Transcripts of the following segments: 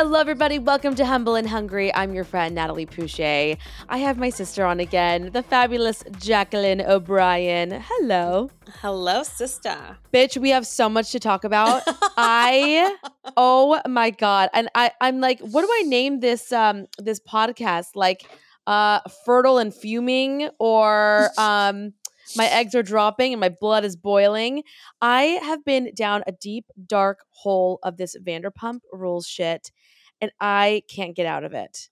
Hello, everybody. Welcome to Humble and Hungry. I'm your friend, Natalie Pouchet. I have my sister on again, the fabulous Jacqueline O'Brien. Hello. Hello, sister. Bitch, we have so much to talk about. I, oh my God. And I, I'm like, what do I name this, um, this podcast? Like, uh, fertile and fuming or, um, my eggs are dropping and my blood is boiling. I have been down a deep, dark hole of this Vanderpump Rules shit, and I can't get out of it.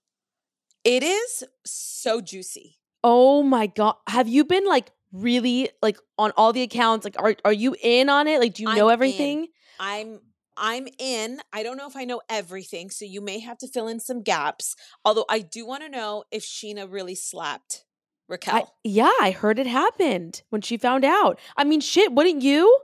It is so juicy. Oh my god, have you been like really like on all the accounts? Like, are are you in on it? Like, do you I'm know in. everything? I'm I'm in. I don't know if I know everything, so you may have to fill in some gaps. Although I do want to know if Scheana really slapped Raquel. I, yeah, I heard it happened when she found out. I mean, shit, wouldn't you?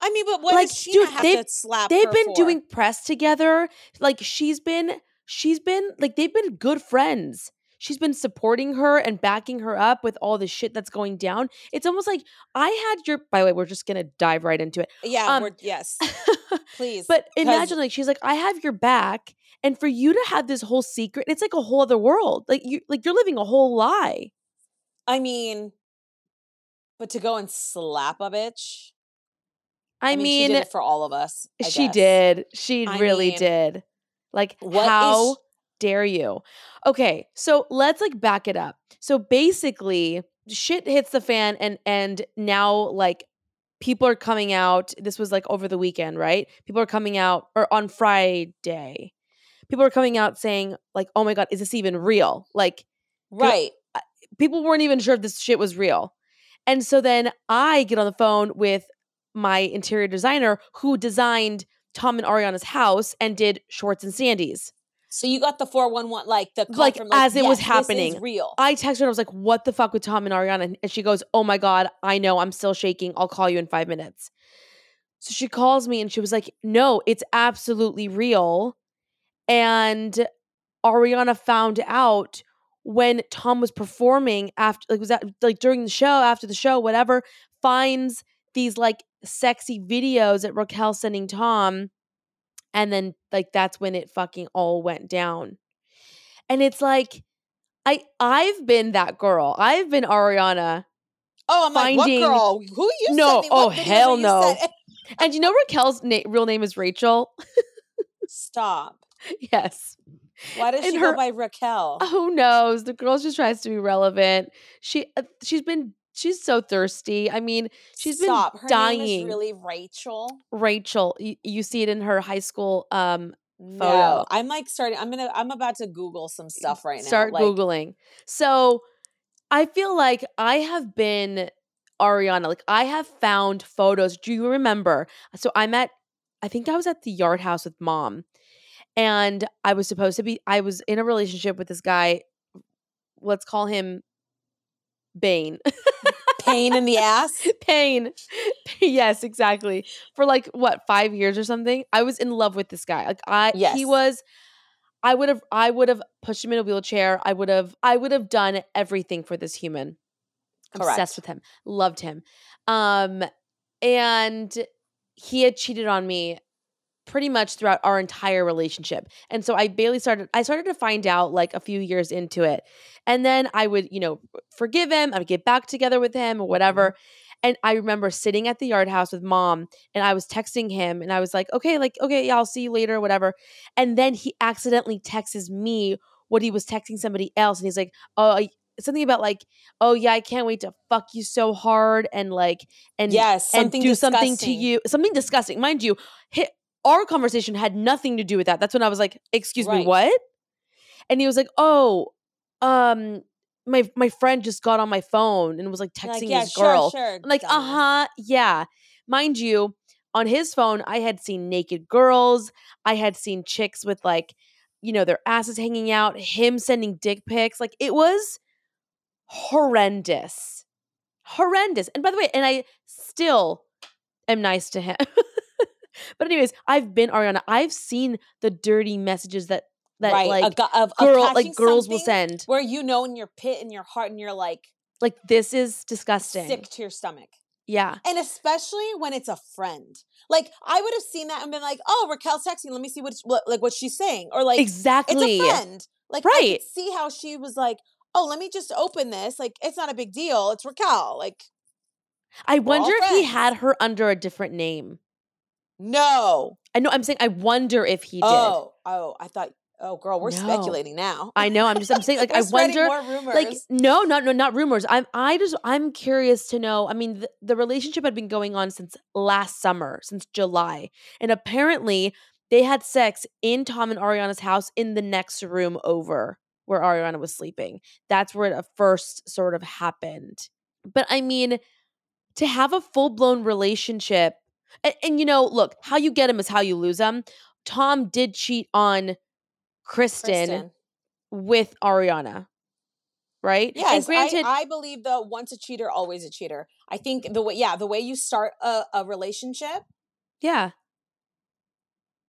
I mean, but what Like, does Scheana dude, have they've- to slap? they've been for? doing press together. Like she's been she's been like they've been good friends. She's been supporting her and backing her up with all the shit that's going down. It's almost like I had your by the way, we're just gonna dive right into it. Yeah, um, we're, yes, please. But imagine like she's like, I have your back. And for you to have this whole secret, it's like a whole other world. Like you like you're living a whole lie. I mean, but to go and slap a bitch. I, she mean, did it for all of us. I she guess. did. She I really mean, did. Like what is how dare you? Okay, so let's like back it up. So basically, shit hits the fan and and now like people are coming out. This was like over the weekend, right? People are coming out or on Friday. People were coming out saying like, "Oh my god, is this even real?" Like Right. people weren't even sure if this shit was real. And so then I get on the phone with my interior designer who designed Tom and Ariana's house and did Schwartz and Sandy's. So you got the four one one, like the Like, from, as it was "Yes, is happening. real. I texted her and I was like, what the fuck with Tom and Ariana? And she goes, oh my God, I know, I'm still shaking. I'll call you in five minutes. So she calls me and she was like, no, it's absolutely real. And Ariana found out when Tom was performing after, like, was that like during the show, after the show, whatever, finds these like sexy videos that Raquel sending Tom. And then, like, that's when it fucking all went down. And it's like, I I've been that girl. I've been Ariana. oh, I'm finding- like, what girl? Who you? No, me? Oh, hell no. And you know Raquel's na- real name is Rachel? Stop. yes. Why does And she her- go by Raquel? Who knows? The girl just tries to be relevant. She uh, she's been she's so thirsty. I mean, she's Stop. been Her dying. name is really Rachel. Rachel, you, you see it in her high school um No, Photo. I'm like starting. I'm gonna. I'm about to Google some stuff right now. start like, googling. So I feel like I have been Ariana. Like I have found photos. Do you remember? So I'm at. I think I was at the Yard House with mom, and I was supposed to be. I was in a relationship with this guy. Let's call him Bane. pain in the ass. Pain. yes, exactly. For like what, 5 years or something? I was in love with this guy. Like I Yes. he was I would have I would have pushed him in a wheelchair. I would have I would have done everything for this human. Correct. Obsessed with him. Loved him. Um and he had cheated on me pretty much throughout our entire relationship. And so I barely started I started to find out like a few years into it. And then I would, you know, forgive him, I would get back together with him or whatever. Mm-hmm. And I remember sitting at the yard house with mom and I was texting him and I was like, okay, like, okay, yeah, I'll see you later, whatever. And then he accidentally texts me what he was texting somebody else. And he's like, oh, something about like, oh yeah, I can't wait to fuck you so hard and like and Yes, and do something to you, something disgusting, mind you. hi- our conversation had nothing to do with that. That's when I was like, excuse me, what? And he was like, oh, um, my my friend just got on my phone and was like You're like, texting yeah, his sure, girl. sure. I'm like, uh huh, yeah. Mind you, on his phone, I had seen naked girls. I had seen chicks with like, you know, their asses hanging out, him sending dick pics. Like, it was horrendous. Horrendous. And by the way, and I still am nice to him. but, anyways, I've been Ariana. I've seen the dirty messages that, that right. like, a, gu- of, of girl, catching like girls will send. where you know in your pit in your heart and you're like Like, this is disgusting. sick to your stomach. Yeah. And especially when it's a friend. Like I would have seen that and been like, "Oh, Raquel's texting. Let me see what, what like what she's saying." Or like, exactly. it's a friend. Like I Right. see how she was like, "Oh, let me just open this. Like it's not a big deal. It's Raquel." Like I wonder if he had her under a different name. No. I know. I'm saying. I wonder if he did. Oh, oh, I thought. Oh, girl, we're No. speculating now. I know. I'm just. I'm saying. Like, I wonder. more rumors. Like, no, not no, not rumors. I'm. I just. I'm curious to know. I mean, the, the relationship had been going on since last summer, since July, and apparently they had sex in Tom and Ariana's house in the next room over where Ariana was sleeping. That's where it first sort of happened. But I mean, to have a full blown relationship, and, and you know, look, how you get him is how you lose him. Tom did cheat on Kristen, Kristen. with Ariana, right? Yes, and granted, I, I believe though once a cheater, always a cheater. I think the way, yeah, the way you start a, a relationship, yeah.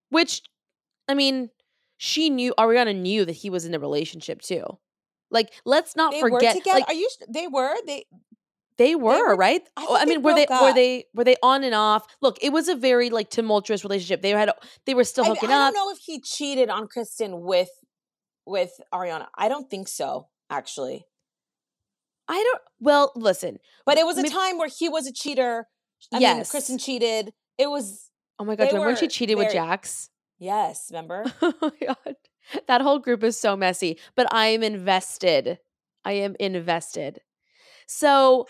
Which, I mean, she knew Ariana knew that he was in a relationship too. Like, let's not they were forget. together. Like, Are you? They were. They. They were, were- right? I Oh, I they mean, were they broke were they were they on and off? Look, it was a very like tumultuous relationship. They had they were still I, up. I don't up. know if he cheated on Kristen with with Ariana. I don't think so, actually. I don't. Well, listen. But it was a Mayb- time where he was a cheater. I mean, Yes. Kristen cheated. It was Oh my god, They remember when she cheated with Jax? yes. Remember? Oh my god. That whole group is so messy, but I am invested. I am invested. So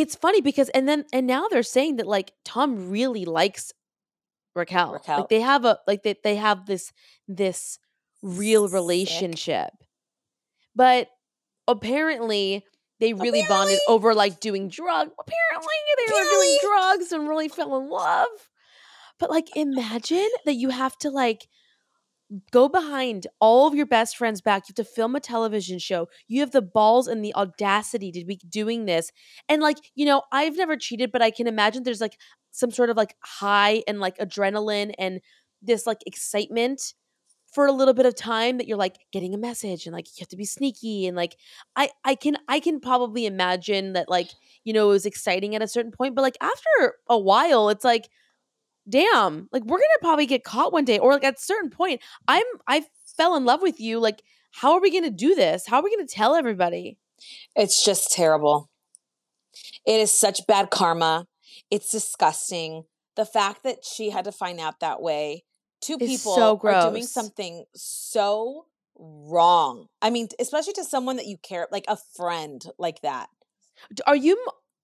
it's funny because and then and now they're saying that like Tom really likes Raquel. Raquel. Like they have a like they, they have this this real Sick. relationship. But apparently they really bonded over like doing drugs. Apparently they were doing drugs and really fell in love. But like imagine that you have to like go behind all of your best friends back. You have to film a television show. You have the balls and the audacity to be doing this. And like, you know, I've never cheated, but I can imagine there's like some sort of like high and like adrenaline and this like excitement for a little bit of time that you're like getting a message and like you have to be sneaky and like I I can I can probably imagine that like you know it was exciting at a certain point but like after a while it's like damn like we're gonna probably get caught one day or like at a certain point i'm i fell in love with you like how are we gonna do this how are we gonna tell everybody It's just terrible. It is such bad karma. It's disgusting. The fact that she had to find out that way. Two It's people so are doing something so wrong. I mean, especially to someone that you care, like a friend like that. Are you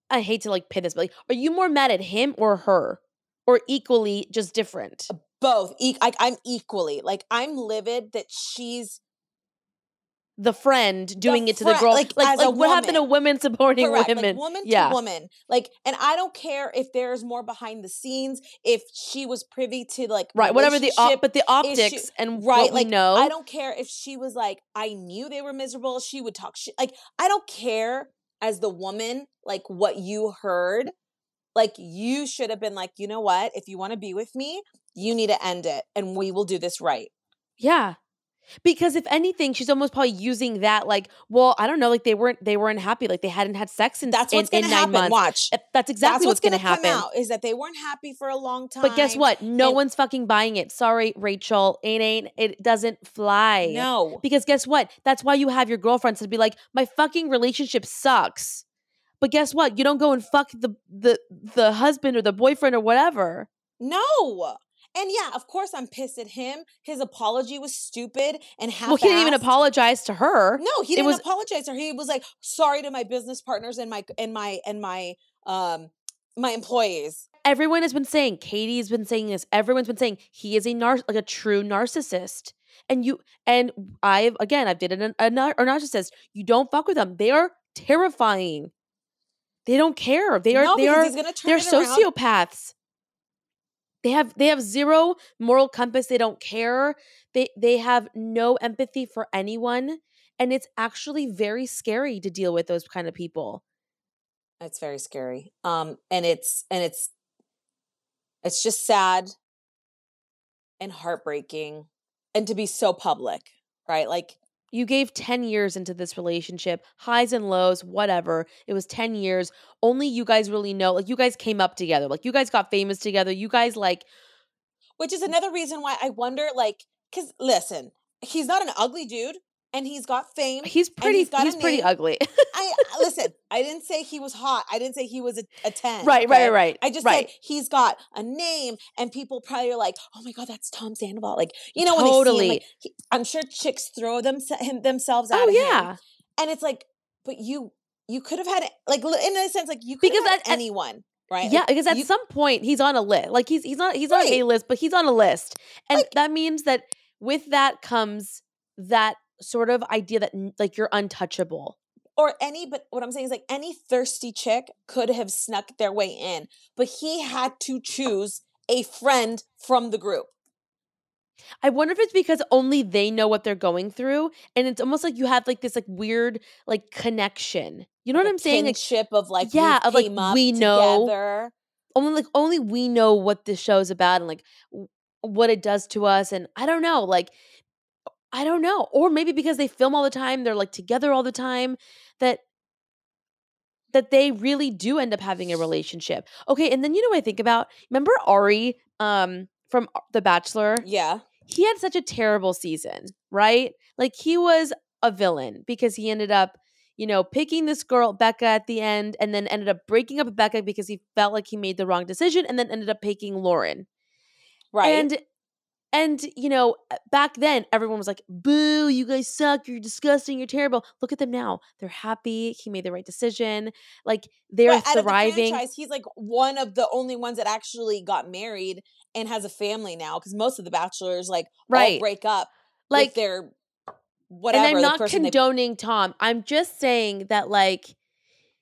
I hate to like pin this but like are you more mad at him or her or equally just different uh, Both. E- I, I'm equally like I'm livid that she's the friend doing it to the girl like, like, as a like what happened to women supporting correct, women like woman yeah to woman. Like, and I don't care if there's more behind the scenes, if she was privy to like right whatever the op- but the optics and right like know i don't care if she was like i knew they were miserable she would talk shit like i don't care as the woman like what you heard like you should have been like you know what if you want to be with me you need to end it and we will do this right Yeah. Because if anything, she's almost probably using that like, well, I don't know, like they weren't they weren't happy, like they hadn't had sex in That's in, what's going in to nine happen. months. Watch. That's exactly That's what's, going to gonna happen. come out is that they weren't happy for a long time. But guess what? No and- one's fucking buying it. Sorry, Rachel. It ain't. It doesn't fly. No. Because guess what? That's why you have your girlfriends to be like, my fucking relationship sucks. But guess what? You don't go and fuck the the the husband or the boyfriend or whatever. No. And yeah, of course I'm pissed at him. His apology was stupid and half Well, he didn't even apologize to her. No, he didn't was- apologize to her. He was like, sorry to my business partners and my and my and my um my employees. Everyone has been saying, Katie's been saying this. Everyone's been saying he is a nar- like a true narcissist. And you and I've again I've dated a, a, nar- a narcissist. You don't fuck with them. They are terrifying. They don't care. They are no, they are they're it around. sociopaths. They have they have zero moral compass. They don't care. They they have no empathy for anyone, and it's actually very scary to deal with those kind of people. It's very scary. Um, and it's and it's it's just sad and heartbreaking, and to be so public, right? Like You gave 10 years into this relationship, highs and lows, whatever. It was 10 years. Only you guys really know. Like you guys came up together. Like you guys got famous together. You guys like which is another reason why I wonder, like, because listen, he's not an ugly dude, and he's got fame. Uh, he's pretty he's he's, got a pretty ugly. I listen. I didn't say he was hot. I didn't say he was a, a ten. right, okay? right, right. I just right. said he's got a name, and people probably are like, "Oh my god, that's Tom Sandoval!" Like, you know, when they see him, Totally. like, he, I'm sure chicks throw them him, themselves out. Oh of him. yeah. and it's like, but you you could have had like in a sense like you could Because have had at- at- anyone, right? Yeah, Like, because at you- some point he's on a list. Like he's he's not he's on Right. a list, but he's on a list. And Like- that means that with that comes that sort of idea that like you're untouchable. or any but what i'm saying is like any thirsty chick could have snuck their way in but he had to choose a friend from the group I wonder if it's because only they know what they're going through and it's almost like you have like this like weird like connection. You know Like what I'm saying? Like kinship of like Yeah, of, like, we know together. only like only we know what this show's about and like w- what it does to us and I don't know, like I don't know. Or maybe because they film all the time, they're like together all the time that that they really do end up having a relationship. Okay, and then you know what I think about? Remember Ari um from The Bachelor? yeah he had such a terrible season, right? Like he was a villain because he ended up, you know, picking this girl Becca at the end and then ended up breaking up with Becca because he felt like he made the wrong decision and then ended up picking Lauren. right And and you know, back then everyone was like, "Boo, you guys suck. You're disgusting. You're terrible." Look at them now. They're happy. He made the right decision. Like they're out of the franchise, he's like one of the only ones that actually got married and has a family now because most of the bachelors like all Right. break up Like they're whatever and I'm not person they- condoning Tom. I'm just saying that like Will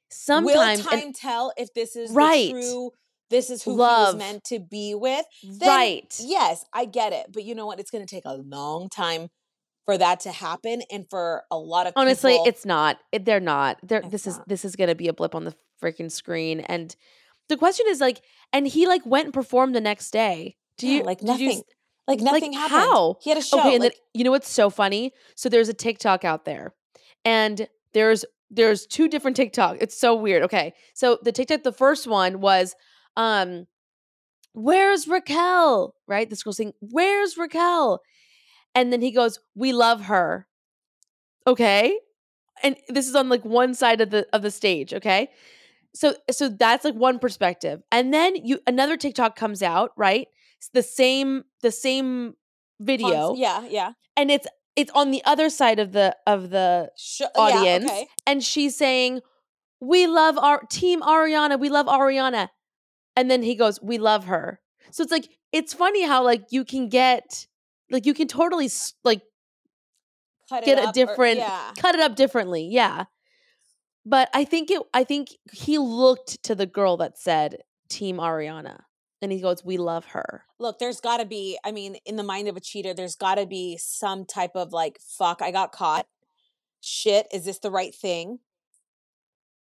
sometimes and- time tell if this is Right. true this is who he Love. was meant to be with then right. yes i get it but you know what it's going to take a long time for that to happen and for a lot of Honestly, people, it's not. It, they're not. They're this is this is gonna be a blip on the freaking screen. And the question is like, and he like went and performed the next day. Do yeah, you like did you nothing like nothing happened how? he had a show okay, and like, then you know what's so funny? So there's a TikTok out there, and there's there's two different TikTok. It's so weird. Okay, so the TikTok, the first one was, um, where's Raquel? Right, this girl saying, "Where's Raquel?" And then he goes, "We love her." Okay, and this is on like one side of the of the stage. Okay, so so that's like one perspective, and then you another TikTok comes out. Right, it's the same the same video cons- yeah yeah and it's it's on the other side of the of the Sh- Audience. yeah, okay. and she's saying we love our team ariana we love ariana and then he goes we love her. So it's like it's funny how like you can get like you can totally like Cut it get a up or- yeah. cut it up differently yeah. But i think it i think he looked to the girl that said team ariana and he goes we love her. Look there's got to be i mean in the mind of a cheater there's got to be some type of like fuck i got caught. Shit is this the right thing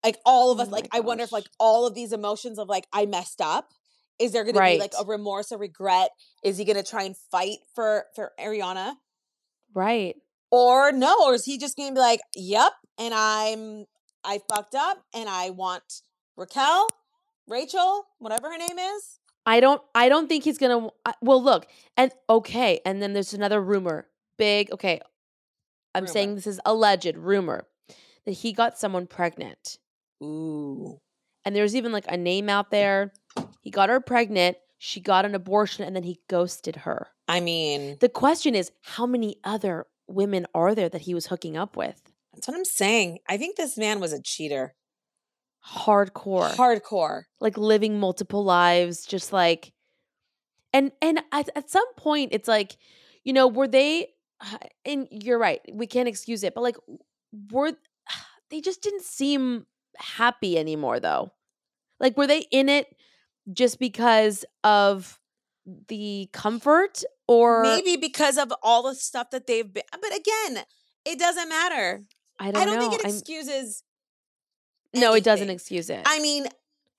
like all of Oh us my like i wonder if like all of these emotions of like i messed up is there going to be like a remorse a regret is he going to try and fight for for ariana Right. Or no, or is he just gonna be like, Yep, and I'm I fucked up and I want Raquel, Rachel, whatever her name is. I don't I don't think he's going to well look. And okay, and then there's another rumor. Big, okay. I'm Rumor. saying this is alleged rumor that he got someone pregnant. Ooh. And there's even like a name out there. He got her pregnant, she got an abortion and then he ghosted her. I mean, The question is how many other women are there that he was hooking up with? that's what I'm saying. I think this man was a cheater. Hardcore. Hardcore. like living multiple lives just like and and at, at some point it's like you know were they and you're right we can't excuse it but like were they just didn't seem happy anymore though like were they in it just because of the comfort or Maybe because of all the stuff that they've been but again, it doesn't matter. i don't, I don't know think it excuses no it doesn't excuse it I mean,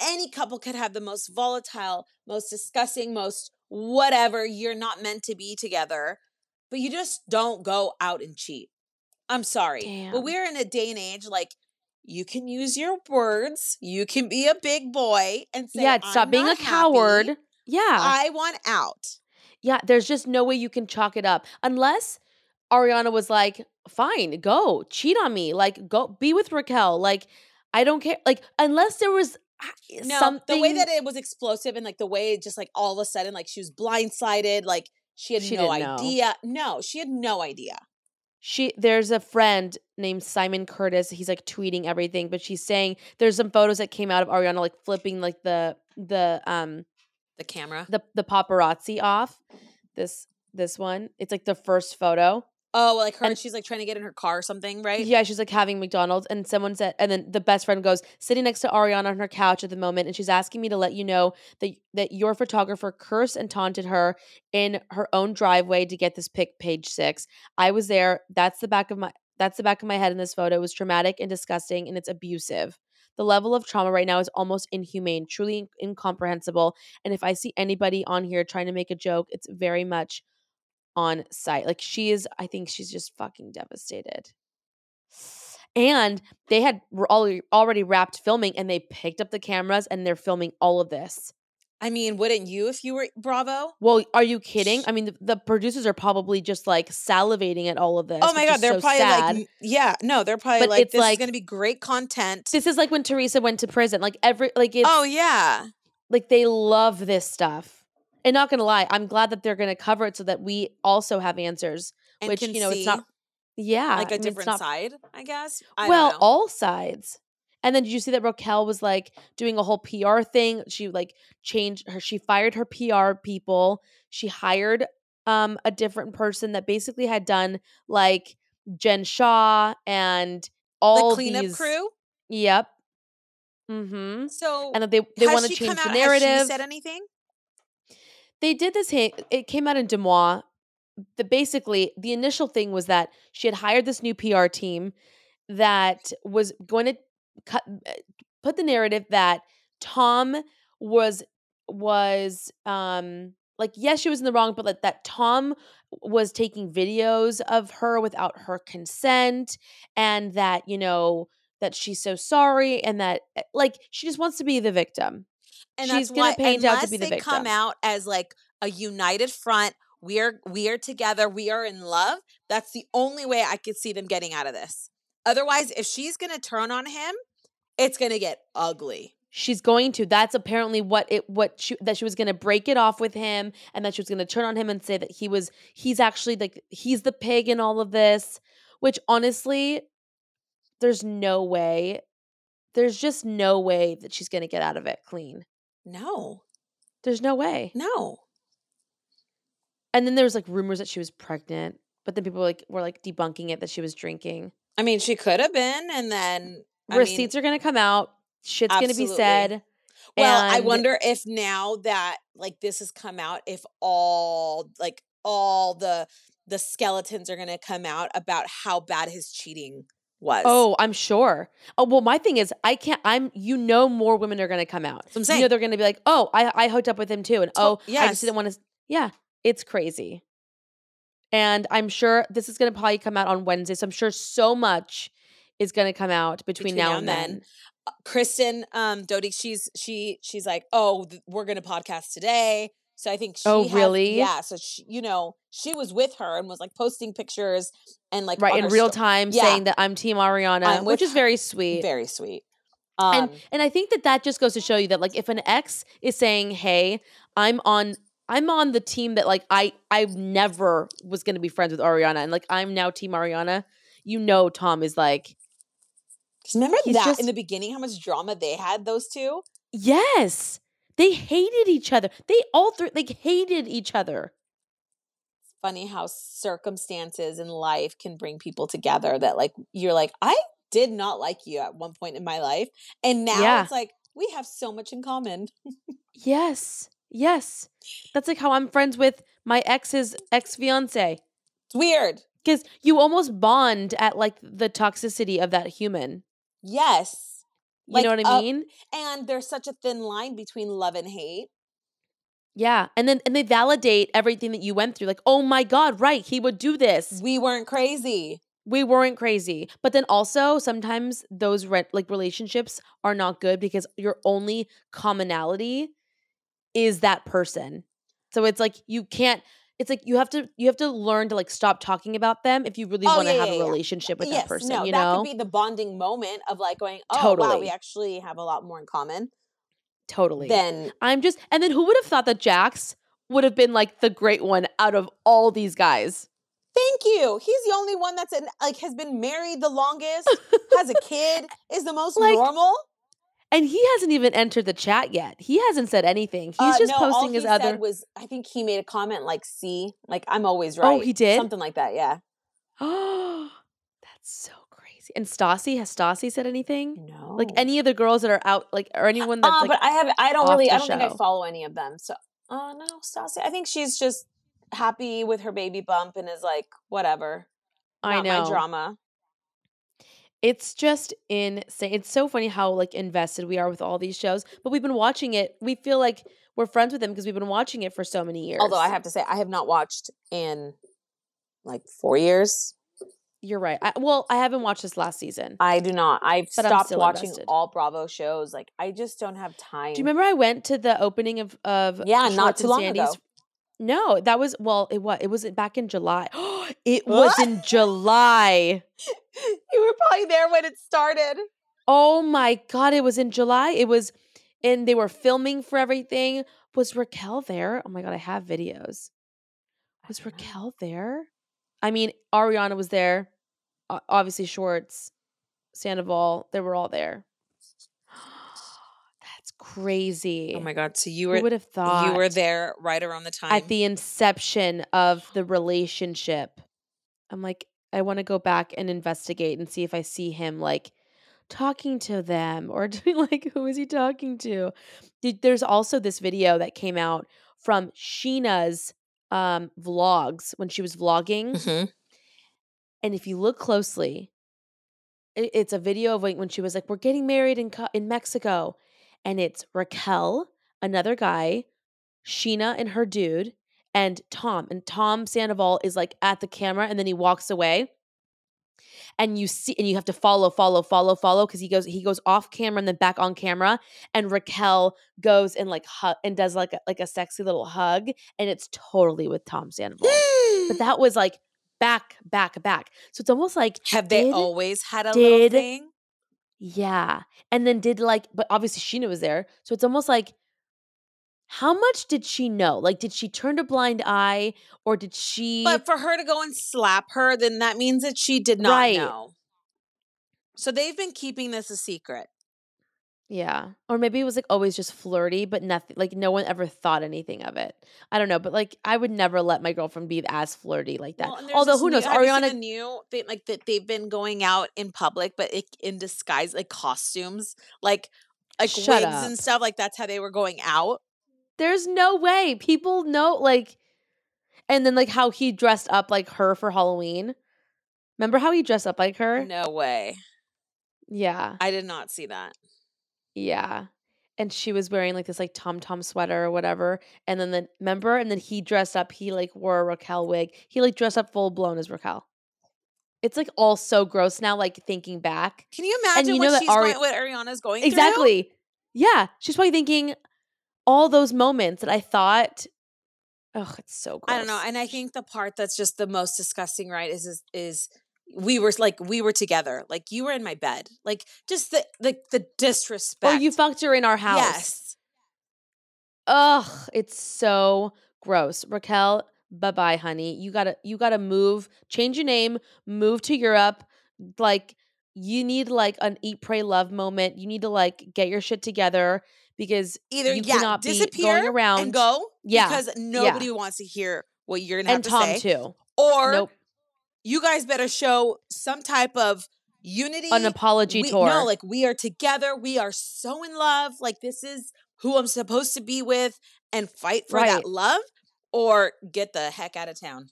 any couple could have the most volatile, most disgusting, most whatever. You're not meant to be together, but you just don't go out and cheat. I'm sorry. But we're in a day and age like you can use your words, you can be a big boy and say, yeah stop "I'm being a not happy. coward yeah I want out. Yeah, there's just no way you can chalk it up unless Ariana was like, "Fine, go cheat on me, like go be with Raquel, like I don't care." Like unless there was ah, No, something the way that it was explosive and like the way it just like all of a sudden like she was blindsided, like she had She no didn't know. idea. No, she had no idea. She there's a friend named Simon Curtis. He's like tweeting everything, but she's saying there's some photos that came out of Ariana like flipping like the the um The camera. the the paparazzi off. This this one, it's like the first photo. Oh, like her, And- she's like trying to get in her car or something, right? Yeah, she's like having McDonald's, and someone said, and then the best friend goes sitting next to Ariana on her couch at the moment, and she's asking me to let you know that that your photographer cursed and taunted her in her own driveway to get this pic. Page six. I was there. That's the back of my. That's the back of my head in this photo. It was traumatic and disgusting, and it's abusive. The level of trauma right now is almost inhumane, truly in- incomprehensible. And if I see anybody on here trying to make a joke, it's very much on site. Like she is, I think she's just fucking devastated. And they had already already wrapped filming, and they picked up the cameras and they're filming all of this. I mean, wouldn't you if you were Bravo? Well, are you kidding? I mean, the, the producers are probably just like salivating at all of this. Oh my god, they're so probably sad. like, yeah, no, they're probably But like, it's this like- is gonna be great content. this is like when Teresa went to prison. Like every like it's oh yeah, like they love this stuff. And not gonna lie, I'm glad that they're gonna cover it so that we also have answers. and which you know, it's not. Yeah, like a a different side, I guess. I don't well, all sides. And then did you see that Raquel was like doing a whole PR thing? She like changed her she fired her PR people. She hired um a different person that basically had done like Jen Shah and all the cleanup these crew. Yep. Mm-hmm. So And that they they want to change come the out- has she narrative. said anything? They did this ha- it came out in DeuxMoi. The basically the initial thing was that she had hired this new PR team that was going to cut uh, put the narrative that Tom was was um like yes she was in the wrong but like that Tom was taking videos of her without her consent and that you know that she's so sorry and that uh, like she just wants to be the victim And She's that's gonna why, paint out to unless be the they come out as like a united front, we are we are together, we are in love. That's the only way I could see them getting out of this. Otherwise, if she's gonna turn on him, it's gonna get ugly. she's going to that's apparently what it what she that she was going to break it off with him and that she was going to turn on him and say that he was he's actually like he's the pig in all of this which honestly there's no way there's just no way that she's going to get out of it clean No, there's no way. No. and then there was like rumors that she was pregnant but then people were like were like debunking it that she was drinking. I mean, she could have been, and then I mean, receipts are going to come out shit's going to be said Well, I wonder if now that like this has come out, if all like all the the skeletons are gonna come out about how bad his cheating was. Oh, I'm sure. Oh, well, my thing is, I can't. I'm. You know, more women are going to come out. That's what I'm saying. You know, they're going to be like, "Oh, I I hooked up with him too," and oh, I just didn't want to. Yeah, it's crazy. And I'm sure this is going to probably come out on Wednesday. So I'm sure so much is going to come out between, now and then. Uh, Kristen um Doute, she's she she's like, "Oh, th- we're going to podcast today." So I think she Oh, has- really? yeah, so she, you know, she was with her and was like posting pictures and like Right in real sto- time, Yeah. saying that I'm Team Ariana, I'm with which is her. very sweet. Very sweet. Um and and I think that that just goes to show you that like if an ex is saying, "Hey, I'm on I'm on the team that like I I never was going to be friends with Ariana and like I'm now team Ariana." You know Tom is like, remember he's that just- in the beginning how much drama they had those two? "Yes." They hated each other. They all three like hated each other. It's funny how circumstances in life can bring people together that like you're like, "I did not like you at one point in my life." And now Yeah. it's like we have so much in common. Yes. Yes. That's like how I'm friends with my ex's ex-fiance. It's weird. Cuz you almost bond at like the toxicity of that human. Yes. You Like, know what I uh, mean? and there's such a thin line between love and hate. Yeah. And then and they validate everything that you went through. Like, oh my God, right, he would do this. We weren't crazy. We weren't crazy. But then also sometimes those re- like relationships are not good because your only commonality is that person. So it's like you can't it's like you have to you have to learn to like stop talking about them if you really Oh, want to yeah, have yeah, a yeah. relationship with yes, that person, no, you that know? could be the bonding moment of like going, oh wow, Totally. we actually have a lot more in common totally. Then I'm just and then who would have thought that Jax would have been like the great one out of all these guys? Thank you. He's the only one that's in, like has been married the longest, has a kid, is the most Like, normal. And he hasn't even entered the chat yet. He hasn't said anything. He's Uh, just no, posting his other said was I think he made a comment like "see," like I'm always right. Oh, he did? something like that. Yeah. Oh, that's so crazy. And Stassi, has Stassi said anything? No. Like any of the girls that are out, like or anyone that's uh, like, but I have I don't really I don't think I follow any of them. So uh no, Stassi. I think she's just happy with her baby bump and is like, whatever. I Not know my drama. It's just insane. It's so funny how like invested we are with all these shows. But we've been watching it. We feel like we're friends with them because we've been watching it for so many years. Although I have to say I have not watched in like four years. you're right. I, well, I haven't watched this last season. I do not. I've stopped watching invested. all Bravo shows. Like I just don't have time. Do you remember I went to the opening of of Yeah, not too long Sandy's? ago. No, that was well. It was it was back in July. it was in July. you were probably there when it started. Oh my god, it was in July. It was, and they were filming for everything. Was Raquel there? Oh my god, I have videos. Was don't know. Raquel there? I mean, Ariana was there. Obviously, Schwartz, Sandoval, they were all there. Crazy. Oh my god! So you were Who would have thought? you were there right around the time at the inception of the relationship. I'm like, I want to go back and investigate and see if I see him like talking to them or doing like, who is he talking to? There's also this video that came out from Scheana's um, vlogs when she was vlogging. Mhm. And if you look closely, it's a video of when she was like, "We're getting married in in Mexico," and it's Raquel, another guy, Scheana and her dude, and Tom. And Tom Sandoval is like at the camera, and then he walks away. And you see, and you have to follow, follow, follow, follow, because he goes, he goes off camera and then back on camera. And Raquel goes and like hug and does like a, like a sexy little hug, and it's totally with Tom Sandoval. but that was like back, back, back. So it's almost like have they did- always had a little thing? Yeah. And then did like, but obviously Scheana was there. So it's almost like, how much did she know? Like, did she turn a blind eye or did she? But for her to go and slap her, then that means that she did not Right. know. So they've been keeping this a secret. Yeah. Or maybe it was like always just flirty, but nothing, like no one ever thought anything of it. I don't know. But like, I would never let my girlfriend be as flirty like that. Well, Although, who knows? have you seen Ariana, new thing, like that they've been going out in public, but it, in disguise, like costumes, like like Shut wigs up. and stuff. Like that's how they were going out. there's no way. People know, like, and then like how he dressed up like her for Halloween. Remember how he dressed up like her? No way. Yeah. I did not see that. Yeah. and she was wearing like this like tom tom sweater or whatever. And then the member, and then he dressed up. He like wore a Raquel wig. He like dressed up full blown as Raquel. It's like all so gross now. Like thinking back, Can you imagine you know what she's Ari- going, what Ariana's going through? exactly. Yeah, she's probably thinking all those moments that I thought. Oh, it's so gross. I don't know. And I think the part that's just the most disgusting, right, is is, is we were like we were together. Like you were in my bed. Like just the the the disrespect. or you fucked her in our house. Yes. Ugh, it's so gross. Raquel, bye bye, honey. You gotta you gotta move, change your name, move to Europe. Like you need like an eat, pray, love moment. You need to like get your shit together because Either you yeah, cannot be going around and go. Yeah, Because nobody wants to hear what you're gonna and have Tom to say. too. Or Nope, you guys better show some type of unity. an apology we, tour. No, like we are together. We are so in love. Like this is who I'm supposed to be with and fight for Right. that love or get the heck out of town.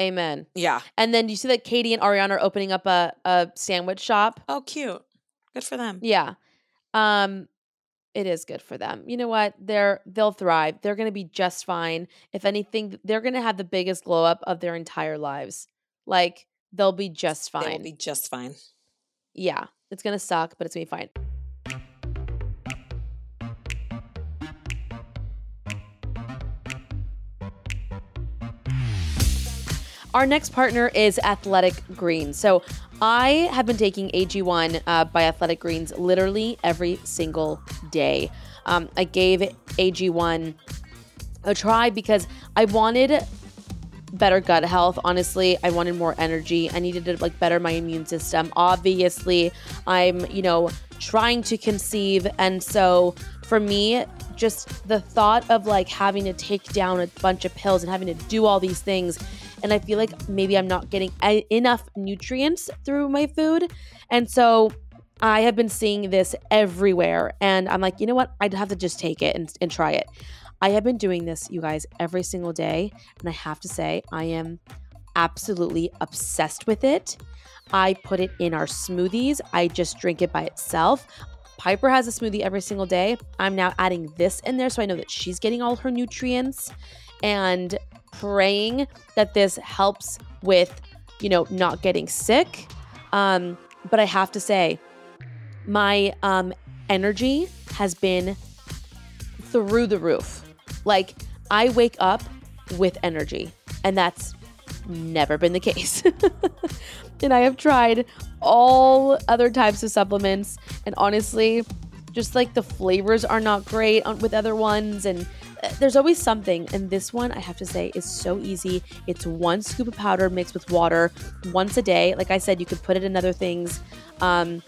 Amen. Yeah. And then you see that Katie and Ariana are opening up a a sandwich shop. Oh, cute. Good for them. Yeah. Um it is good for them. You know what? They're they'll thrive. They're going to be just fine. If anything, they're going to have the biggest glow up of their entire lives. Like they'll be just fine. They will be just fine. yeah. It's going to suck, but it's going to be fine. Our next partner is Athletic Greens. So I have been taking AG1 uh, by Athletic Greens literally every single day. Um, I gave AG1 a try because I wanted better gut health honestly i wanted more energy i needed to like better my immune system obviously i'm you know trying to conceive and so for me just the thought of like having to take down a bunch of pills and having to do all these things and i feel like maybe i'm not getting enough nutrients through my food and so i have been seeing this everywhere and i'm like you know what i'd have to just take it and, and try it I have been doing this, you guys, every single day. And I have to say, I am absolutely obsessed with it. I put it in our smoothies, I just drink it by itself. Piper has a smoothie every single day. I'm now adding this in there so I know that she's getting all her nutrients and praying that this helps with, you know, not getting sick. Um, but I have to say, my um, energy has been through the roof. Like I wake up with energy, and that's never been the case. and I have tried all other types of supplements, and honestly, just like the flavors are not great with other ones, and there's always something. And this one, I have to say, is so easy. It's one scoop of powder mixed with water once a day. Like I said, you could put it in other things. Um,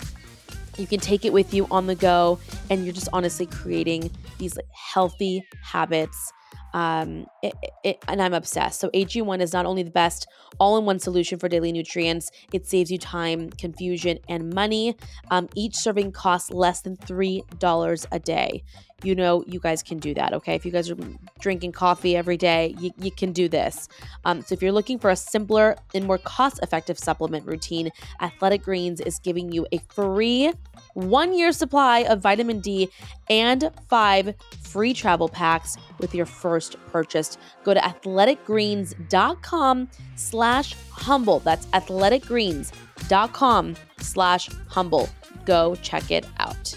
you can take it with you on the go, and you're just honestly creating these like healthy habits. Um, it, it, and I'm obsessed. So AG1 is not only the best all-in-one solution for daily nutrients, it saves you time, confusion, and money. Um, each serving costs less than three dollars a day. You know, you guys can do that. Okay, if you guys are drinking coffee every day, you, you can do this. Um, so if you're looking for a simpler and more cost-effective supplement routine, Athletic Greens is giving you a free one year supply of vitamin D and five free travel packs with your first purchase. Go to athleticgreens.com slash humble. That's athleticgreens.com slash humble. Go check it out.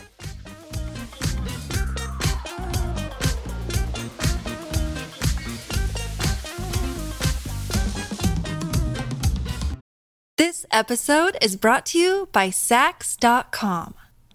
This episode is brought to you by Saks.com.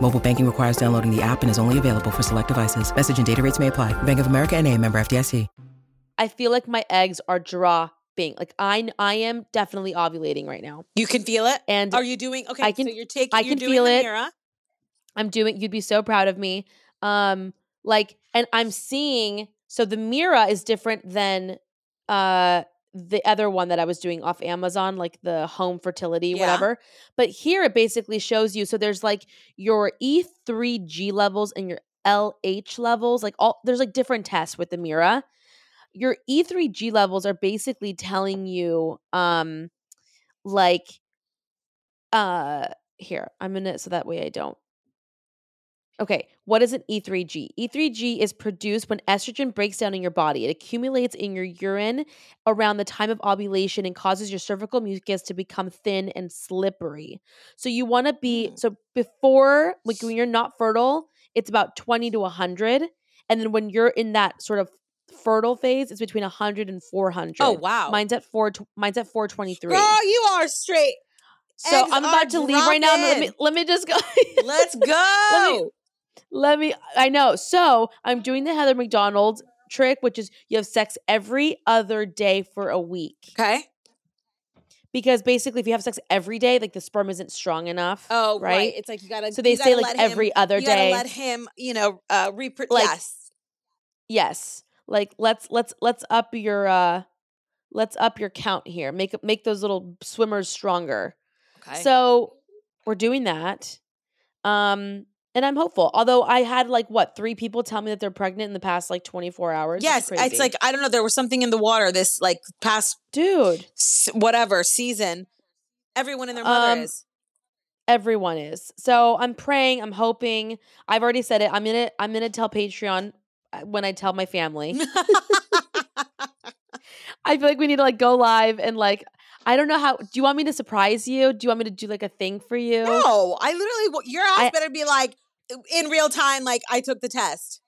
Mobile banking requires downloading the app and is only available for select devices. Message and data rates may apply. Bank of America and a member FDIC. I feel like my eggs are dropping. Like I I am definitely ovulating right now. You can feel it. And are you doing okay? I can- so you're taking. I you're can doing feel it. Mira. I'm doing you'd be so proud of me. Um like and I'm seeing so the Mira is different than uh the other one that I was doing off Amazon like the home fertility Yeah. whatever. But here it basically shows you so there's like your E3G levels and your LH levels like all there's like different tests with the Mira. Your E3G levels are basically telling you um like uh here i'm gonna so that way i don't okay what is an e3g e3g is produced when estrogen breaks down in your body it accumulates in your urine around the time of ovulation and causes your cervical mucus to become thin and slippery so you want to be Mm. so before like when you're not fertile it's about 20 to 100 and then when you're in that sort of fertile phase it's between 100 and 400 Oh wow. mine's at 4 mine's at 423 Girl, you are straight. so eggs I'm about to leave right now. Let me let me just go. Let's go. let me. I know. So I'm doing the Heather McDonald trick, which is you have sex every other day for a week. okay. Because basically, if you have sex every day, like the sperm isn't strong enough. Oh right. right. It's like you gotta. So they say like let him- every other you gotta day. let him. You know, uh, reproduce. Like, yes. yes. Like let's let's let's up your uh let's up your count here. Make make those little swimmers stronger. Okay. So we're doing that. Um and I'm hopeful. Although I had like what, three people tell me that they're pregnant in the past like 24 hours. yes, it's like I don't know. There was something in the water this like past dude, s- whatever season. Everyone and their mother Um, is. everyone is. So I'm praying, I'm hoping. I've already said it. I'm to I'm to tell Patreon uh, when I tell my family. I feel like we need to like go live and like I don't know how do you want me to surprise you? Do you want me to do like a thing for you? no, I literally. Your ass I- better be like in real time. Like I took the test.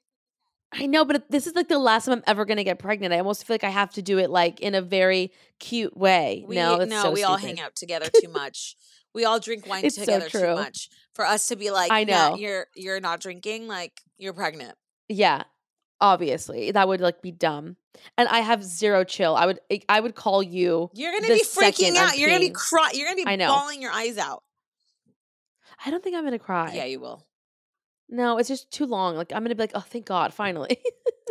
I know, but this is like the last time I'm ever gonna get pregnant. I almost feel like I have to do it like in a very cute way. We, no, no, so we all hang out together too much. we all drink wine It's so together too much for us to be like, I "Nah, know. you're you're not drinking. Like you're pregnant. Yeah, obviously that would like be dumb. And I have zero chill. I would I- I would call you. You're gonna be freaking I'm out. You're gonna be crying. You're gonna be I know. bawling your eyes out. I don't think I'm gonna cry. Yeah, you will. No, it's just too long. Like I'm gonna be like, oh, thank God, finally.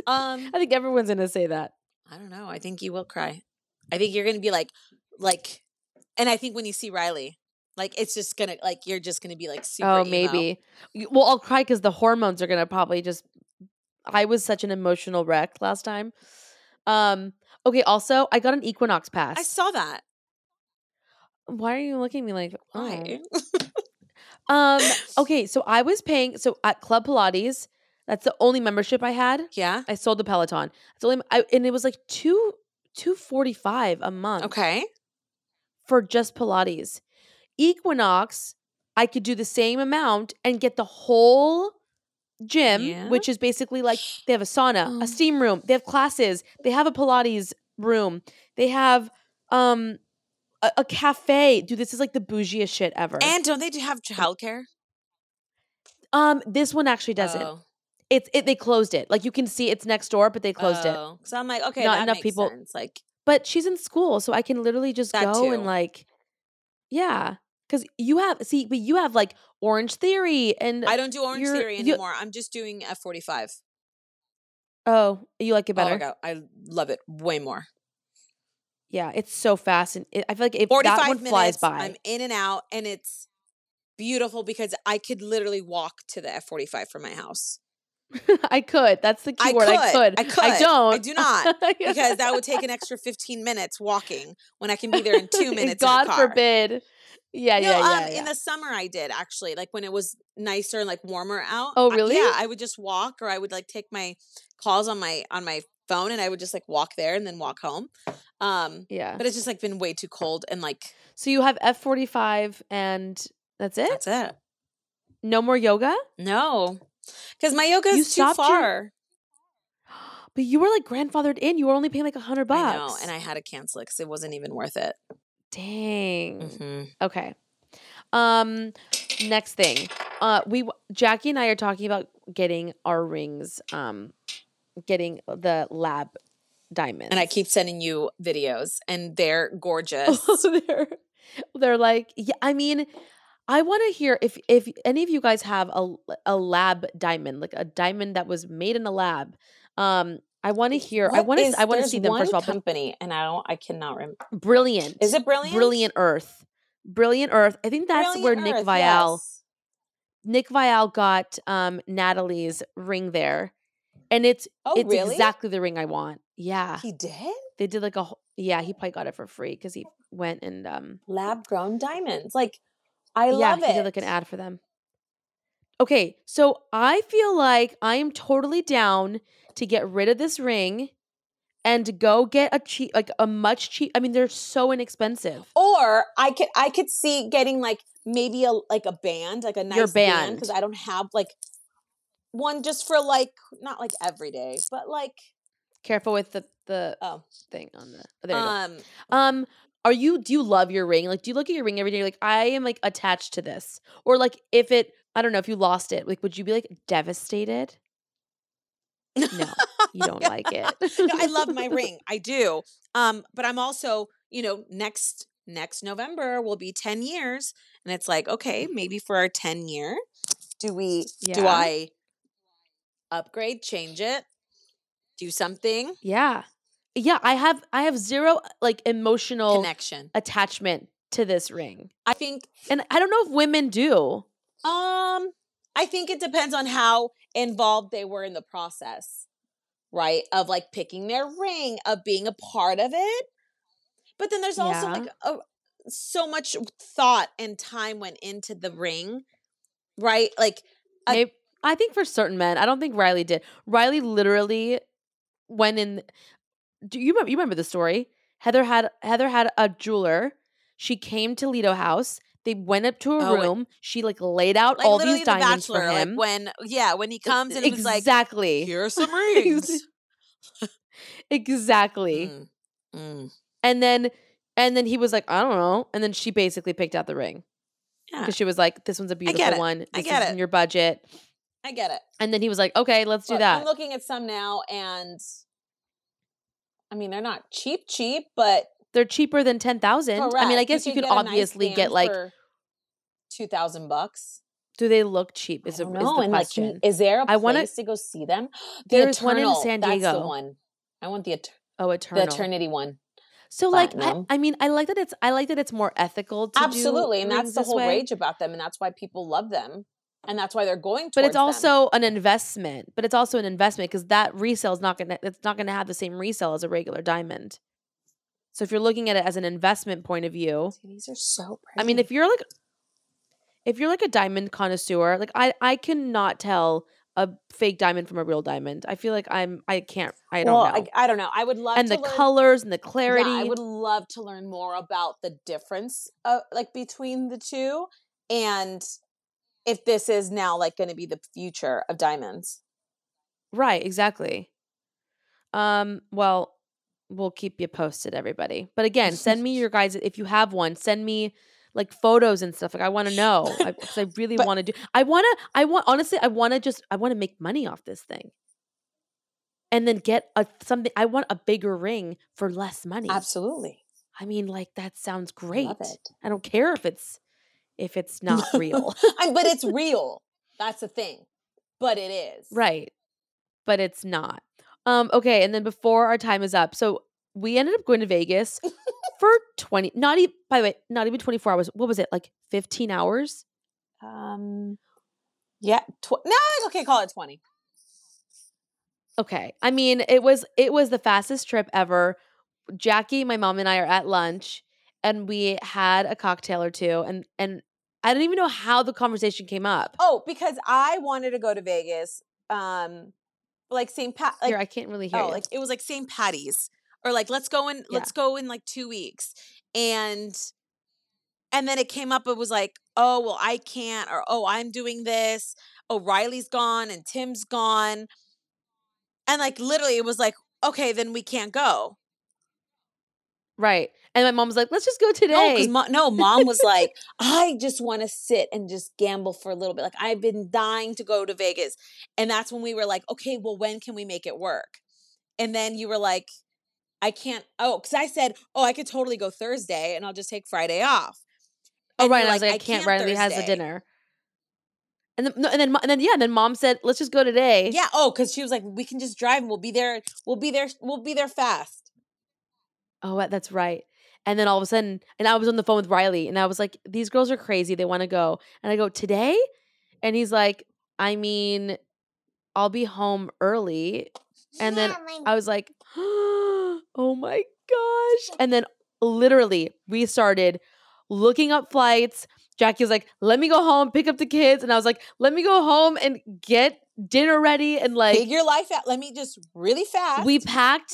Um, I think everyone's gonna say that. I don't know. I think you will cry. I think you're gonna be like, like, and I think when you see Riley, like, it's just gonna like you're just gonna be like super. oh, maybe. Y- Well, I'll cry because the hormones are gonna probably just. I was such an emotional wreck last time. Um. Okay. Also, I got an Equinox pass. I saw that. Why are you looking at me like? oh. Um. Okay. So I was paying. So at Club Pilates, that's the only membership I had. Yeah. I sold the Peloton. It's only, I, and it was like two two forty five a month. Okay. For just Pilates, Equinox, I could do the same amount and get the whole gym, Yeah. which is basically like they have a sauna, Oh. a steam room, they have classes, they have a Pilates room, they have um a, a cafe. Dude, this is like the bougiest shit ever. And don't they do have childcare? um, this one actually doesn't. Oh. It's it. They closed it. Like you can see, it's next door, but they closed it. So I'm like, okay, Not that enough makes people- sense. Like, But she's in school, so I can literally just go too. and like Yeah, because you have see, but you have like Orange Theory and I don't do Orange Theory anymore. I'm just doing F45. oh, you like it Oh better. my god, I love it way more. Yeah, it's so fast, and it, I feel like if 45 that one minutes, flies by. I'm in and out, and it's beautiful because I could literally walk to the F45 from my house. I could. That's the key I word. I could. could. I could. I don't. I do not, because that would take an extra 15 minutes walking when I can be there in two minutes. God in a car. forbid. Yeah, No, yeah, yeah. um, yeah. in the summer I did actually, like when it was nicer and like warmer out. Oh, I- really? yeah, I would just walk, or I would like take my calls on my on my phone, and I would just like walk there and then walk home. Um, yeah. but it's just like been way too cold, and like So you have F forty five, and that's it. that's it. No more yoga. No, because my yoga is too stopped your- far. But you were like grandfathered in. You were only paying like a hundred bucks. I know, and I had to cancel it because it wasn't even worth it. Dang. hmm Okay. Um next thing. Uh we Jackie and I are talking about getting our rings um getting the lab diamonds. And I keep sending you videos, and they're gorgeous. they're they're like yeah, I mean I want to hear if if any of you guys have a a lab diamond, like a diamond that was made in a lab. Um I want to hear I want to I want to see them first of all. company, and I don't, I cannot remember. Brilliant. Is it brilliant? Brilliant Earth. Brilliant Earth. I think that's where Brilliant Nick Viall yes. Nick Viall got um Natalie's ring there. And it's Oh, it's really? exactly the ring I want. Yeah. He did They did like a whole, yeah, he probably got it for free cuz he went and um lab grown diamonds. Like, I yeah, love he it. did like an ad for them. Okay, so I feel like I am totally down to get rid of this ring and go get a cheap like a much cheap I mean they're so inexpensive. Or I could, I could see getting like maybe a like a band, like a nice Your band. because I don't have like one just for like not like every day, but like Careful with the the oh, thing on the oh, there um, Um, are you do you love your ring? Like, do you look at your ring every day? Like, I am like attached to this, or like if it, I don't know, if you lost it, like, would you be like devastated? No, you don't like it. no, I love my ring. I do. Um, but I'm also, you know, next next November will be 10 years. And it's like, okay, maybe for our 10 year, do we do I upgrade, change it, do something? Yeah, yeah. I have I have zero like emotional Connection. attachment to this ring, I think and I don't know if women do. um I think it depends on how involved they were in the process, right? Of like picking their ring, of being a part of it. But then there's also like a, so much thought and time went into the ring, right? Like I- Maybe, I think for certain men, I don't think Riley did. Riley literally went in. Do you remember? You remember the story? Heather had Heather had a jeweler. She came to Lido House. They went up to a Oh, room. She like laid out like all these the diamonds bachelor, for him. like when yeah, when he comes and it was like exactly, here's some rings. exactly. Mm, mm. And then and then he was like, I don't know. And then she basically picked out the ring Yeah, because she was like, This one's a beautiful one. This I get is it. in your budget. I get it. And then he was like, Okay, let's do Look, that. I'm looking at some now and I mean they're not cheap cheap, but They're cheaper than ten thousand. I mean, I guess you, could get a nice obviously get like 2000 bucks. Do they look cheap? Is, a, don't is know. the and like, question. is there a I place wanna- to go see them? The There's one in San That's the Diego. one. I want the, oh, the eternal. Eternity one. So like, I, I mean, I like that it's I like that it's more ethical. To do Absolutely, and that's the whole way. rage about them, and that's why people love them, and that's why they're going. To But it's towards them. also an investment. But it's also an investment because that resale is not gonna it's not gonna have the same resale as a regular diamond. So if you're looking at it as an investment point of view, See, these are so pretty. I mean, if you're like, if you're like a diamond connoisseur, like I I cannot tell a fake diamond from a real diamond. I feel like I'm I can't I don't well, know. I, I don't know. I would love and the learn, colors and the Yeah, clarity. I would love to learn more about the difference, uh, like between the two, and if this is now like going to be the future of diamonds. Right, exactly. Um, well, we'll keep you posted, everybody. But again, send me your guys if you have one. Send me like photos and stuff. Like I want to know because I, really want to do. I want to. I want honestly. I want to just. I want to make money off this thing, and then get a something. I want a bigger ring for less money. Absolutely. I mean, like that sounds great. Love it. I don't care if it's if it's not real. But it's real. That's the thing. But it is. right. But it's not. Um, okay, and then before our time is up, so we ended up going to Vegas for 20 not even by the way, not even 24 hours. What was it? Like 15 hours? Um. Yeah. Tw- no, it's okay. Call it twenty. Okay. I mean, it was it was the fastest trip ever. Jackie, my mom and I are at lunch and we had a cocktail or two and and I don't even know how the conversation came up. Oh, because I wanted to go to Vegas. Um, like St. Pat. Like, Here, I can't really hear oh, you. like it was like St. Patty's, or like let's go in. Yeah. Let's go in like two weeks, and and then it came up. It was like, oh well, I can't, or oh, I'm doing this. Oh, Riley's gone and Tim's gone, and like literally, it was like, okay, then we can't go. Right. And my mom was like, "Let's just go today." No, mo- no, mom was like, I just want to sit and just gamble for a little bit. Like I've been dying to go to Vegas, and that's when we were like, okay, well, when can we make it work? And then you were like, I can't. Oh, because I said, oh, I could totally go Thursday, and I'll just take Friday off. oh, right. And I was like, "I can't." Riley has a dinner. And then, no, and then, and then, yeah. And then mom said, "Let's just go today." Yeah. Oh, because she was like, we can just drive, and we'll be there. We'll be there. We'll be there fast. Oh, that's right. And then all of a sudden, and I was on the phone with Riley, and I was like, "These girls are crazy. They want to go." And I go, "Today?" And he's like, "I mean, I'll be home early." And then I was like, "Oh my gosh!" And then literally, we started looking up flights. Jackie was like, "Let me go home, pick up the kids," and I was like, "Let me go home and get dinner ready." And like, Figure life out. Let me just really fast. we packed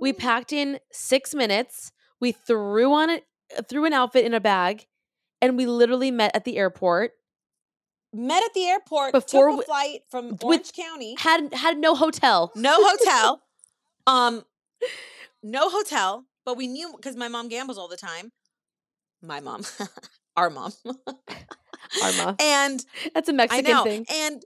we packed in six minutes. We threw on it, threw an outfit in a bag, and we literally met at the airport. met at the airport. Before took a we- flight from with- Orange County. had had no hotel. no hotel um no hotel but we knew because my mom gambles all the time my mom our mom Arma. and That's a Mexican know thing. and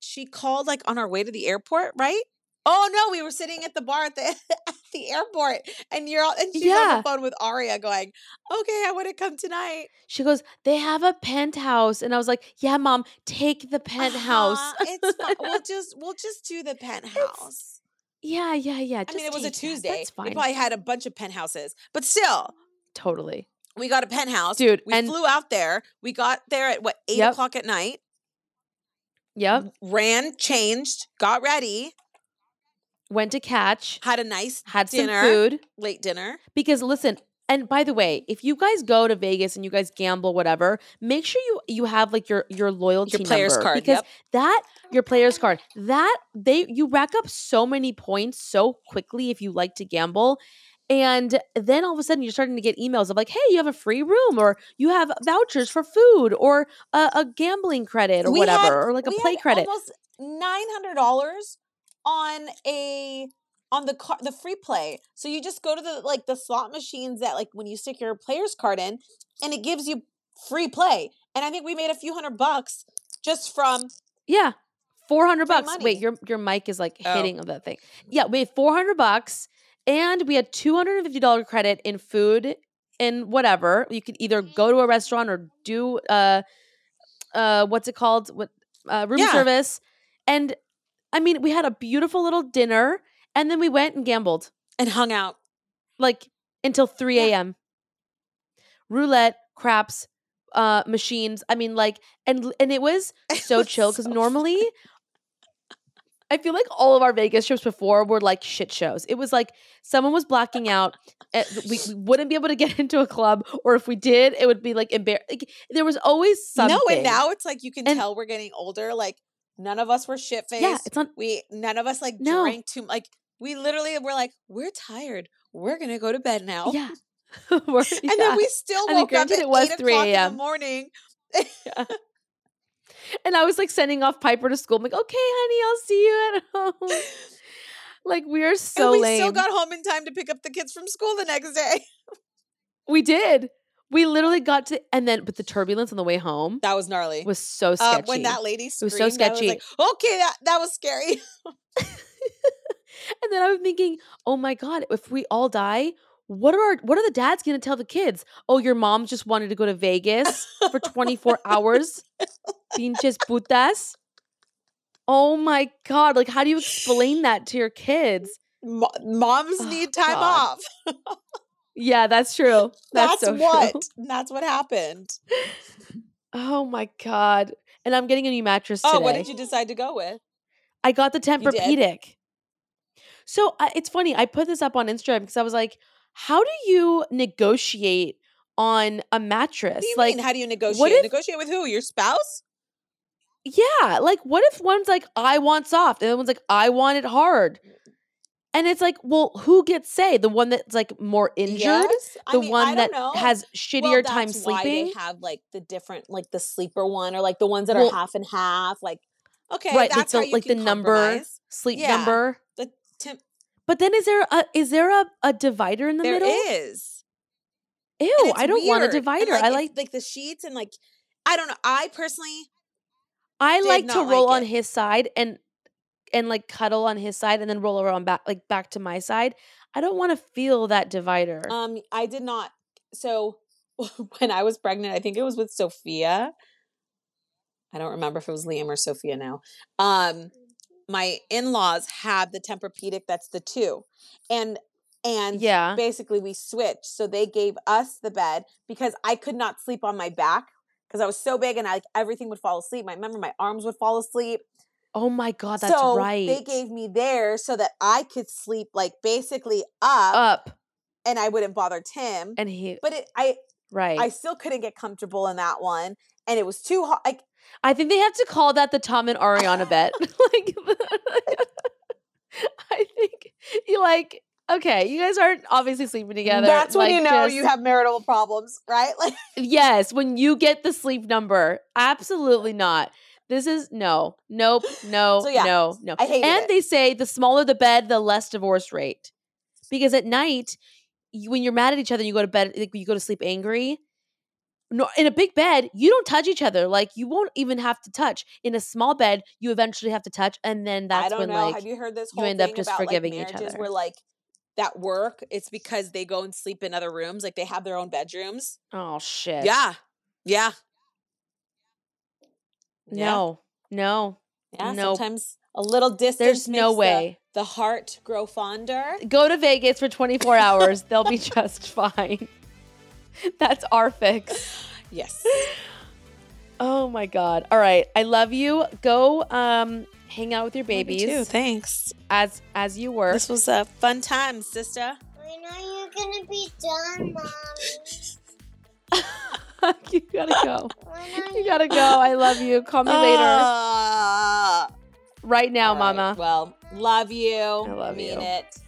she called like on our way to the airport right oh no we were sitting at the bar at the at the airport and you're all and she's on Yeah. the phone with aria going okay i want to come tonight She goes, "They have a penthouse," and I was like, "Yeah, mom, take the penthouse." Uh-huh, it's fine we'll just we'll just do the penthouse yeah, yeah, yeah. i mean it was a take that. tuesday That's we probably had a bunch of penthouses but still totally, We got a penthouse. Dude, we and- flew out there. We got there at what, eight Yep. o'clock at night, yep. ran, changed, got ready, Went to catch, had a nice had dinner, some food. late dinner. because listen and by the way if you guys go to vegas and you guys gamble whatever make sure you you have like your your loyalty Your player's number, card, because yep. that your player's card that they you rack up so many points so quickly if you like to gamble and then all of a sudden you're starting to get emails of like hey you have a free room or you have vouchers for food or a, a gambling credit or We whatever had- or like a play credit Almost nine hundred dollars on a on the car the free play. So you just go to the like the slot machines that like when you stick your player's card in, and it gives you free play. And I think we made a few hundred bucks just from Yeah. 400 bucks. money. Wait, your your mic is like Oh. hitting of that thing. Yeah, we had 400 bucks and we had $250 credit in food and whatever. You could either go to a restaurant or do uh uh what's it called? What uh room Yeah. service. And I mean, we had a beautiful little dinner and then we went and gambled and hung out. like until 3 Yeah. a.m. Roulette, craps, uh machines. I mean like and and it was It so was chill because so normally I feel like all of our Vegas trips before were like shit shows. It was like someone was blacking out. eh, We, we wouldn't be able to get into a club, or if we did, it would be like embarrassing. Like, there was always something. No, and now it's like you can And- tell we're getting older. Like none of us were shit faced. yeah, it's not. we none of us like No. drank too like we literally were like we're tired we're gonna go to bed now Yeah, and yeah. then we still I mean, woke up at it was 8 3 o'clock in the morning and I was like sending off Piper to school. I'm like, okay, honey, I'll see you at home. like we are so and we lame. still got home in time to pick up the kids from school the next day we did. We literally got to, and then but the turbulence on the way home that was gnarly was so uh, sketchy. when that lady screamed, was so I was sketchy. like okay that that was scary and then I was thinking, oh my god, if we all die, what are our, what are the dads going to tell the kids? Oh, your mom just wanted to go to Vegas for 24 hours. Pinches putas. Oh my god, like how do you explain that to your kids? Mo- moms Oh, need time God. off. Yeah, that's true. That's, That's, so what. true. That's what happened. Oh my god. And I'm getting a new mattress today. Oh, what did you decide to go with? I got the? Tempur-Pedic. So I it's funny. I put this up on Instagram because I was like, "How do you negotiate on a mattress? What do you like, mean? How do you negotiate? if- negotiate with who? Your spouse? yeah, like what if one's like, I want soft, and the one's like, I want it hard, and it's like, well, who gets say? The one that's like more injured, Yes? The mean, one that know. has Well, shittier time that's why sleeping. they have like the different, like the sleeper one, or like the ones that Well- are half and half. Like, okay, right, like the like the number, sleep Yeah. number. The tim- But then is there a is there a, a divider in the there middle? is. Ew, I don't want a weird. Divider. like, I like like the sheets and like I don't know. I personally I like to roll like on his side and and like cuddle on his side and then roll around back like back to my side. I don't want to feel that divider. um I did not so when I was pregnant, I think it was with Sophia. I don't remember if it was Liam or Sophia now. Um my in-laws have the Tempur-Pedic that's the two. And and yeah. basically we switched. So they gave us the bed because I could not sleep on my back because I was so big and I, like everything would fall asleep. I remember my arms would fall asleep. Oh my god, that's so right. they gave me theirs so that I could sleep like basically up, up and I wouldn't bother Tim. and he but it, I right. I still couldn't get comfortable in that one, and it was too hot. Like I think they have to call that the Tom and Ariana bet. like I think you like okay, you guys aren't obviously sleeping together. that's when like, you know just- you have marital problems, right? Like Yes, when you get the sleep number. Absolutely not. This is no, nope, no, So, yeah, no, no. I hated and it. they say the smaller the bed, the less divorce rate. Because at night, you, when you're mad at each other, you go to bed, like you go to sleep angry. No, in a big bed, you don't touch each other. Like you won't even have to touch. In a small bed, you eventually have to touch, and then that's I don't when know. like have you heard this you whole end up thing just about forgiving like each other. where like that work? It's because they go and sleep in other rooms, like they have their own bedrooms. oh shit. Yeah, yeah, Yeah. No. No. Yeah, Nope. sometimes a little distance. There's no makes the- way. The, heart grow fonder. Go to Vegas for 24 hours. They'll be just fine. That's our fix. Yes. Oh my god. All right. I love you. Go um hang out with your babies too. Thanks. as as you were. This was a fun time, sister. When are you gonna be done, mommy? you gotta go. You gotta go. I love you. Call me later. Ah. Right now, right, mama. Well, love you. I love mean you. it.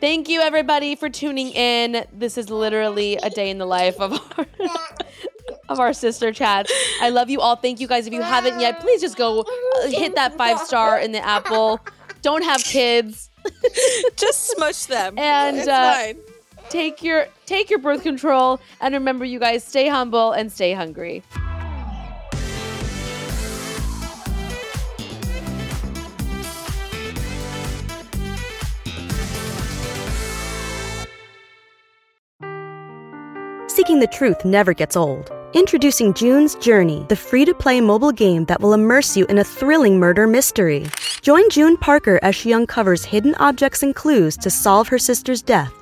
Thank you everybody for tuning in. This is literally a day in the life of our of our sister chats. I love you all. Thank you guys. If you haven't yet, please just go uh, hit that five star in the Apple. Don't have kids. Just smush them. And, it's uh, fine. Take your take your birth control and remember you guys stay humble and stay hungry. Seeking the truth never gets old. Introducing June's Journey, the free to play mobile game that will immerse you in a thrilling murder mystery. Join June Parker as she uncovers hidden objects and clues to solve her sister's death